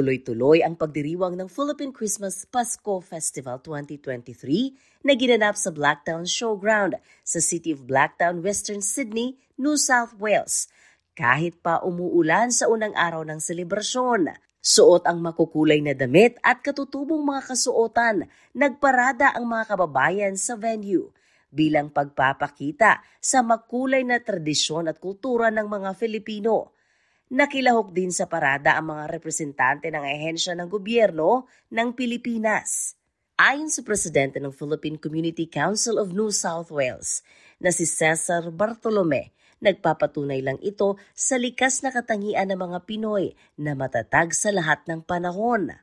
Tuloy-tuloy ang pagdiriwang ng Philippine Christmas Pasko Festival 2023 na ginanap sa Blacktown Showground sa City of Blacktown, Western Sydney, New South Wales. Kahit pa umuulan sa unang araw ng selebrasyon, suot ang makukulay na damit at katutubong mga kasuotan, nagparada ang mga kababayan sa venue bilang pagpapakita sa makulay na tradisyon at kultura ng mga Filipino. Nakilahok din sa parada ang mga representante ng ahensya ng gobyerno ng Pilipinas. Ayon sa presidente ng Philippine Community Council of New South Wales na si Cesar Bartolome, nagpapatunay lang ito sa likas na katangian ng mga Pinoy na matatag sa lahat ng panahon.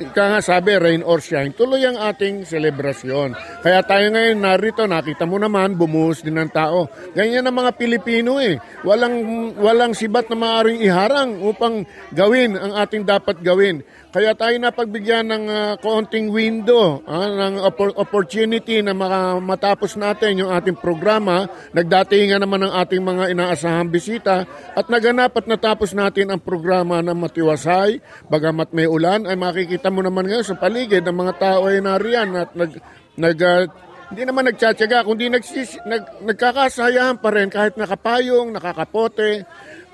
Ika nga sabi, rain or shine, tuloy ang ating selebrasyon. Kaya tayo ngayon narito, nakita mo naman, bumuhos din ng tao. Ganyan ang mga Pilipino eh. Walang, walang sibat na maaaring iharang upang gawin ang ating dapat gawin. Kaya tayo napagbigyan ng uh, kaunting window, uh, ng opportunity na matapos natin yung ating programa. Nagdatingan naman ang ating mga inaasahang bisita at naganap at natapos natin ang programa na matiwasay. Bagamat may ulan, ay makikita mo naman ngayon sa paligid ng mga tao ay nariyan at nag, nag uh, hindi naman nagtsatsaga, kundi nagsis, nag, nagkakasayahan pa rin kahit nakapayong, nakakapote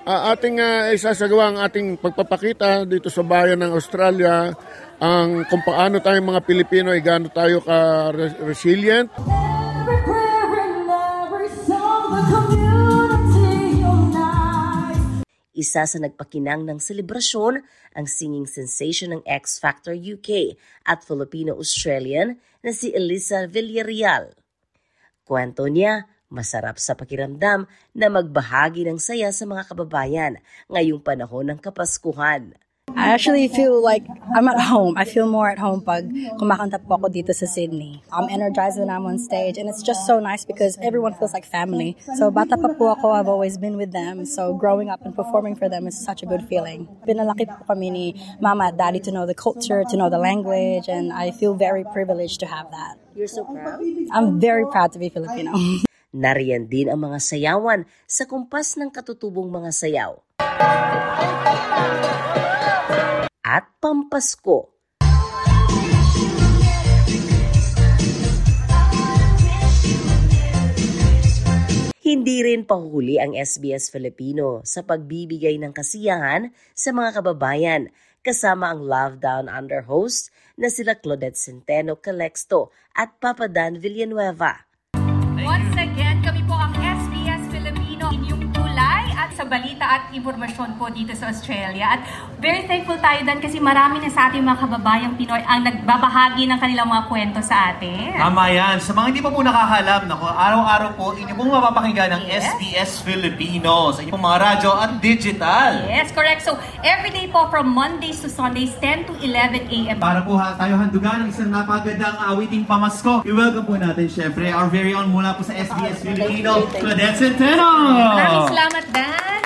uh, ating uh, isasagawa ang ating pagpapakita dito sa bayan ng Australia ang kung paano tayong mga Pilipino ay gaano tayo ka resilient. Isa sa nagpakinang ng selebrasyon ang singing sensation ng X Factor UK at Filipino-Australian na si Elisa Villarreal. Kwento niya, Masarap sa pakiramdam na magbahagi ng saya sa mga kababayan ngayong panahon ng Kapaskuhan. I actually feel like I'm at home. I feel more at home pag kumakanta po ako dito sa Sydney. I'm energized when I'm on stage and it's just so nice because everyone feels like family. So bata pa po ako, I've always been with them. So growing up and performing for them is such a good feeling. Pinalaki po kami ni mama at daddy to know the culture, to know the language, and I feel very privileged to have that. You're so proud? I'm very proud to be Filipino. Nariyan din ang mga sayawan sa kumpas ng katutubong mga sayaw. At Pampasko. Hindi rin pahuli ang SBS Filipino sa pagbibigay ng kasiyahan sa mga kababayan kasama ang Love Down Under host na sila Claudette Centeno Calexto at Papa Dan Villanueva. Sa balita at impormasyon po dito sa Australia. At very thankful tayo dan kasi marami na sa ating mga kababayang Pinoy ang nagbabahagi ng kanilang mga kwento sa atin. Tama yan. Sa mga hindi pa po nakakalam, nako, araw-araw po inyo pong mapapakinggan ng yes. SBS Filipino sa inyong mga radyo at digital. Yes, correct. So, every day po from Mondays to Sundays, 10 to 11 a.m. Para po ha, tayo handugan ng isang napagandang awiting pamasko. I-welcome po natin syempre our very own mula po sa SBS Filipino, Claudette Centeno! Maraming salamat, Dan!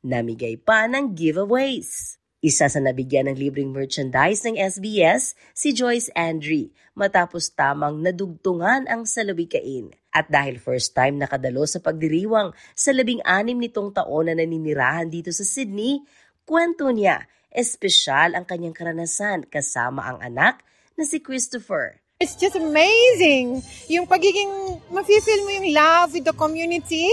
namigay pa ng giveaways. Isa sa nabigyan ng libreng merchandise ng SBS, si Joyce Andre, matapos tamang nadugtungan ang salawikain. At dahil first time nakadalo sa pagdiriwang sa labing-anim nitong taon na naninirahan dito sa Sydney, kwento niya, espesyal ang kanyang karanasan kasama ang anak na si Christopher. It's just amazing! Yung pagiging, mafe-feel mo yung love with the community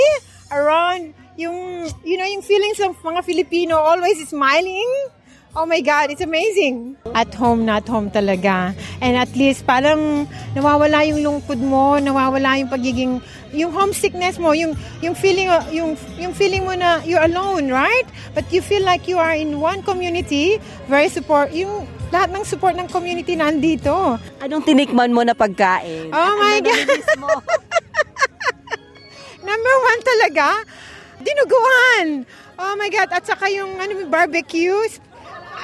around yung, you know, yung feelings of mga Filipino always smiling, Oh my God, it's amazing. At home, not home talaga. And at least parang nawawala yung lungkod mo, nawawala yung pagiging, yung homesickness mo, yung, yung feeling, yung, yung feeling mo na you're alone, right? But you feel like you are in one community, very support, yung lahat ng support ng community nandito. Anong tinikman mo na pagkain? Oh my God. Number one talaga, dinuguan. Oh my God. At saka yung ano, barbecues,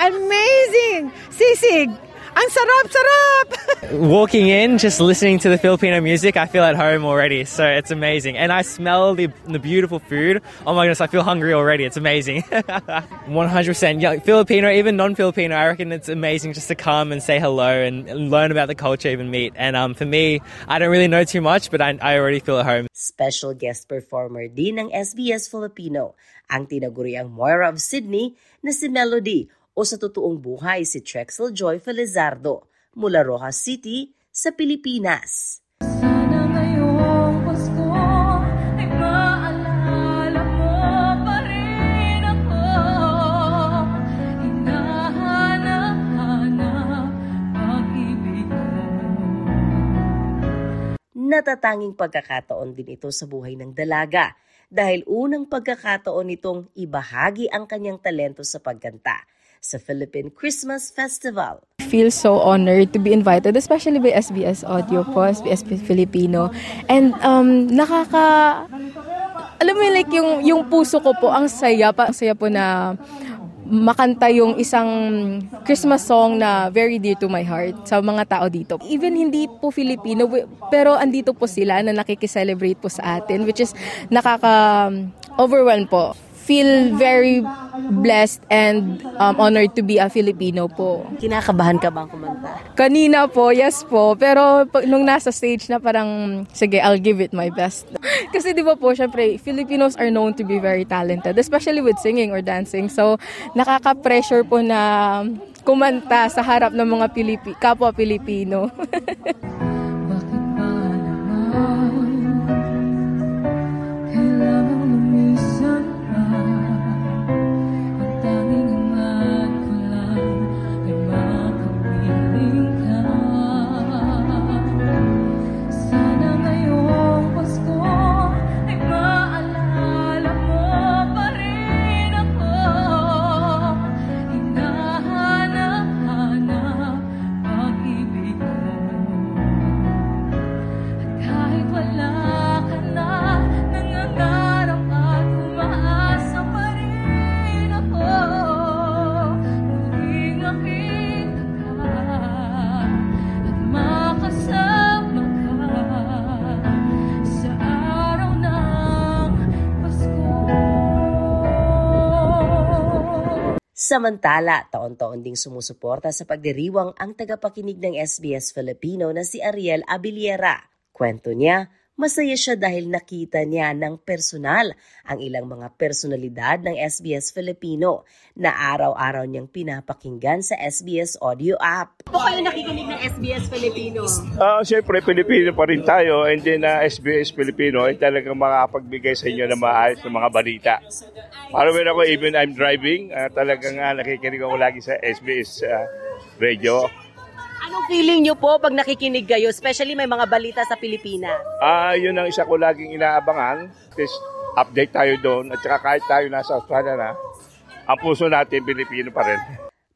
Amazing! Sisig! Ang sarap-sarap! Walking in, just listening to the Filipino music, I feel at home already. So it's amazing. And I smell the, the beautiful food. Oh my goodness, I feel hungry already. It's amazing. 100%. Yeah, Filipino, even non-Filipino, I reckon it's amazing just to come and say hello and learn about the culture, even meet. And um, for me, I don't really know too much, but I, I already feel at home. Special guest performer din ng SBS Filipino, ang tinaguriang Moira of Sydney na si Melody o sa totoong buhay si Trexel Joy Felizardo mula Rojas City sa Pilipinas. Natatanging pagkakataon din ito sa buhay ng dalaga dahil unang pagkakataon nitong ibahagi ang kanyang talento sa pagkanta sa Philippine Christmas Festival. I feel so honored to be invited, especially by SBS Audio po, SBS Filipino. And um, nakaka... Alam mo like yung, yung puso ko po, ang saya pa. Ang saya po na makanta yung isang Christmas song na very dear to my heart sa mga tao dito. Even hindi po Filipino, pero andito po sila na nakikiselebrate po sa atin, which is nakaka-overwhelm po feel very blessed and um, honored to be a Filipino po. Kinakabahan ka bang kumanta? Kanina po, yes po. Pero pag, nung nasa stage na parang, sige, I'll give it my best. Kasi di ba po, syempre, Filipinos are known to be very talented, especially with singing or dancing. So, nakaka-pressure po na kumanta sa harap ng mga Pilipi kapwa Pilipino. Samantala, taon-taon ding sumusuporta sa pagdiriwang ang tagapakinig ng SBS Filipino na si Ariel Abiliera. Kwento niya, masaya siya dahil nakita niya ng personal ang ilang mga personalidad ng SBS Filipino na araw-araw niyang pinapakinggan sa SBS audio app. Po kayo nakikinig ng SBS Filipino? Ah, siyempre Pilipino pa rin tayo and then uh, SBS Filipino ay talagang makapagbigay sa inyo ng maayos ng mga balita. Para when ako even I'm driving, ah, talagang uh, nakikinig ako lagi sa SBS ah, radio. Anong feeling niyo po pag nakikinig kayo, especially may mga balita sa Pilipinas? Ah, yun ang isa ko laging inaabangan. Just update tayo doon at saka kahit tayo nasa Australia na, ang puso natin Pilipino pa rin.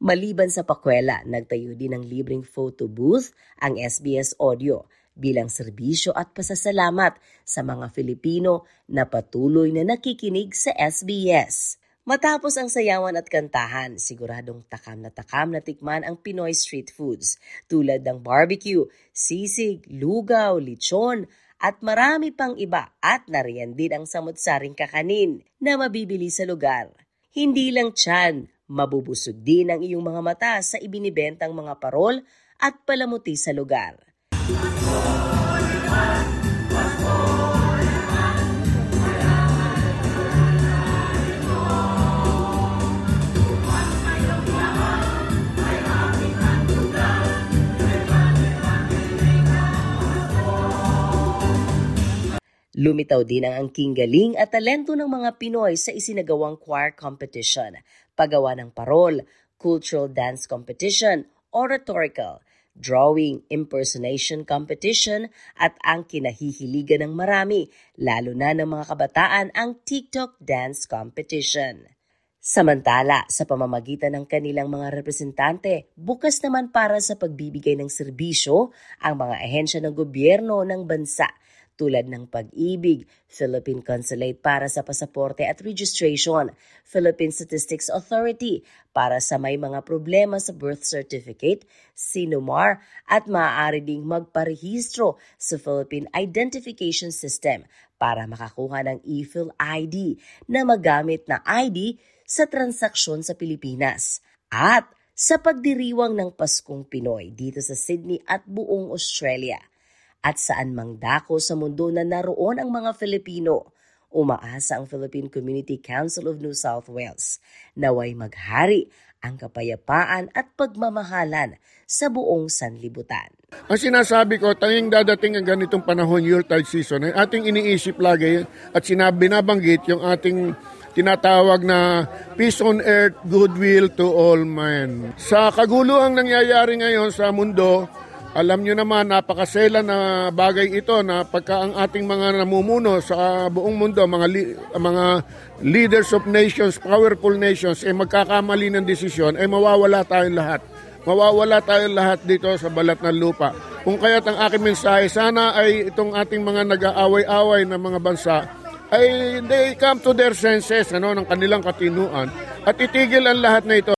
Maliban sa pakwela, nagtayo din ng libreng photo booth ang SBS Audio bilang serbisyo at pasasalamat sa mga Filipino na patuloy na nakikinig sa SBS. Matapos ang sayawan at kantahan, siguradong takam na takam na tikman ang Pinoy street foods tulad ng barbecue, sisig, lugaw, lechon, at marami pang iba at nariyan din ang samot-saring kakanin na mabibili sa lugar. Hindi lang tiyan, mabubusog din ang iyong mga mata sa ibinibentang mga parol at palamuti sa lugar. Lumitaw din ang angking galing at talento ng mga Pinoy sa isinagawang choir competition, paggawa ng parol, cultural dance competition, oratorical, drawing, impersonation competition, at ang kinahihiligan ng marami, lalo na ng mga kabataan, ang TikTok dance competition. Samantala, sa pamamagitan ng kanilang mga representante, bukas naman para sa pagbibigay ng serbisyo ang mga ahensya ng gobyerno ng bansa tulad ng pag-ibig, Philippine Consulate para sa pasaporte at registration, Philippine Statistics Authority para sa may mga problema sa birth certificate, Sinumar at maaari ding magparehistro sa Philippine Identification System para makakuha ng e-fill ID na magamit na ID sa transaksyon sa Pilipinas. At sa pagdiriwang ng Paskong Pinoy dito sa Sydney at buong Australia at saan mang dako sa mundo na naroon ang mga Filipino. Umaasa ang Philippine Community Council of New South Wales naway maghari ang kapayapaan at pagmamahalan sa buong sanlibutan. Ang sinasabi ko, tayong dadating ang ganitong panahon, Yuletide season, ay ating iniisip lagi at sinabi, binabanggit yung ating tinatawag na peace on earth, goodwill to all men. Sa kaguluhang nangyayari ngayon sa mundo, alam nyo naman, napakasela na bagay ito na pagka ang ating mga namumuno sa buong mundo, mga, li- mga leaders of nations, powerful nations, ay eh magkakamali ng desisyon, ay eh mawawala tayong lahat. Mawawala tayong lahat dito sa balat ng lupa. Kung kaya't ang aking mensahe, sana ay itong ating mga nag-aaway-away na mga bansa, ay they come to their senses ano, ng kanilang katinuan at itigil ang lahat na ito.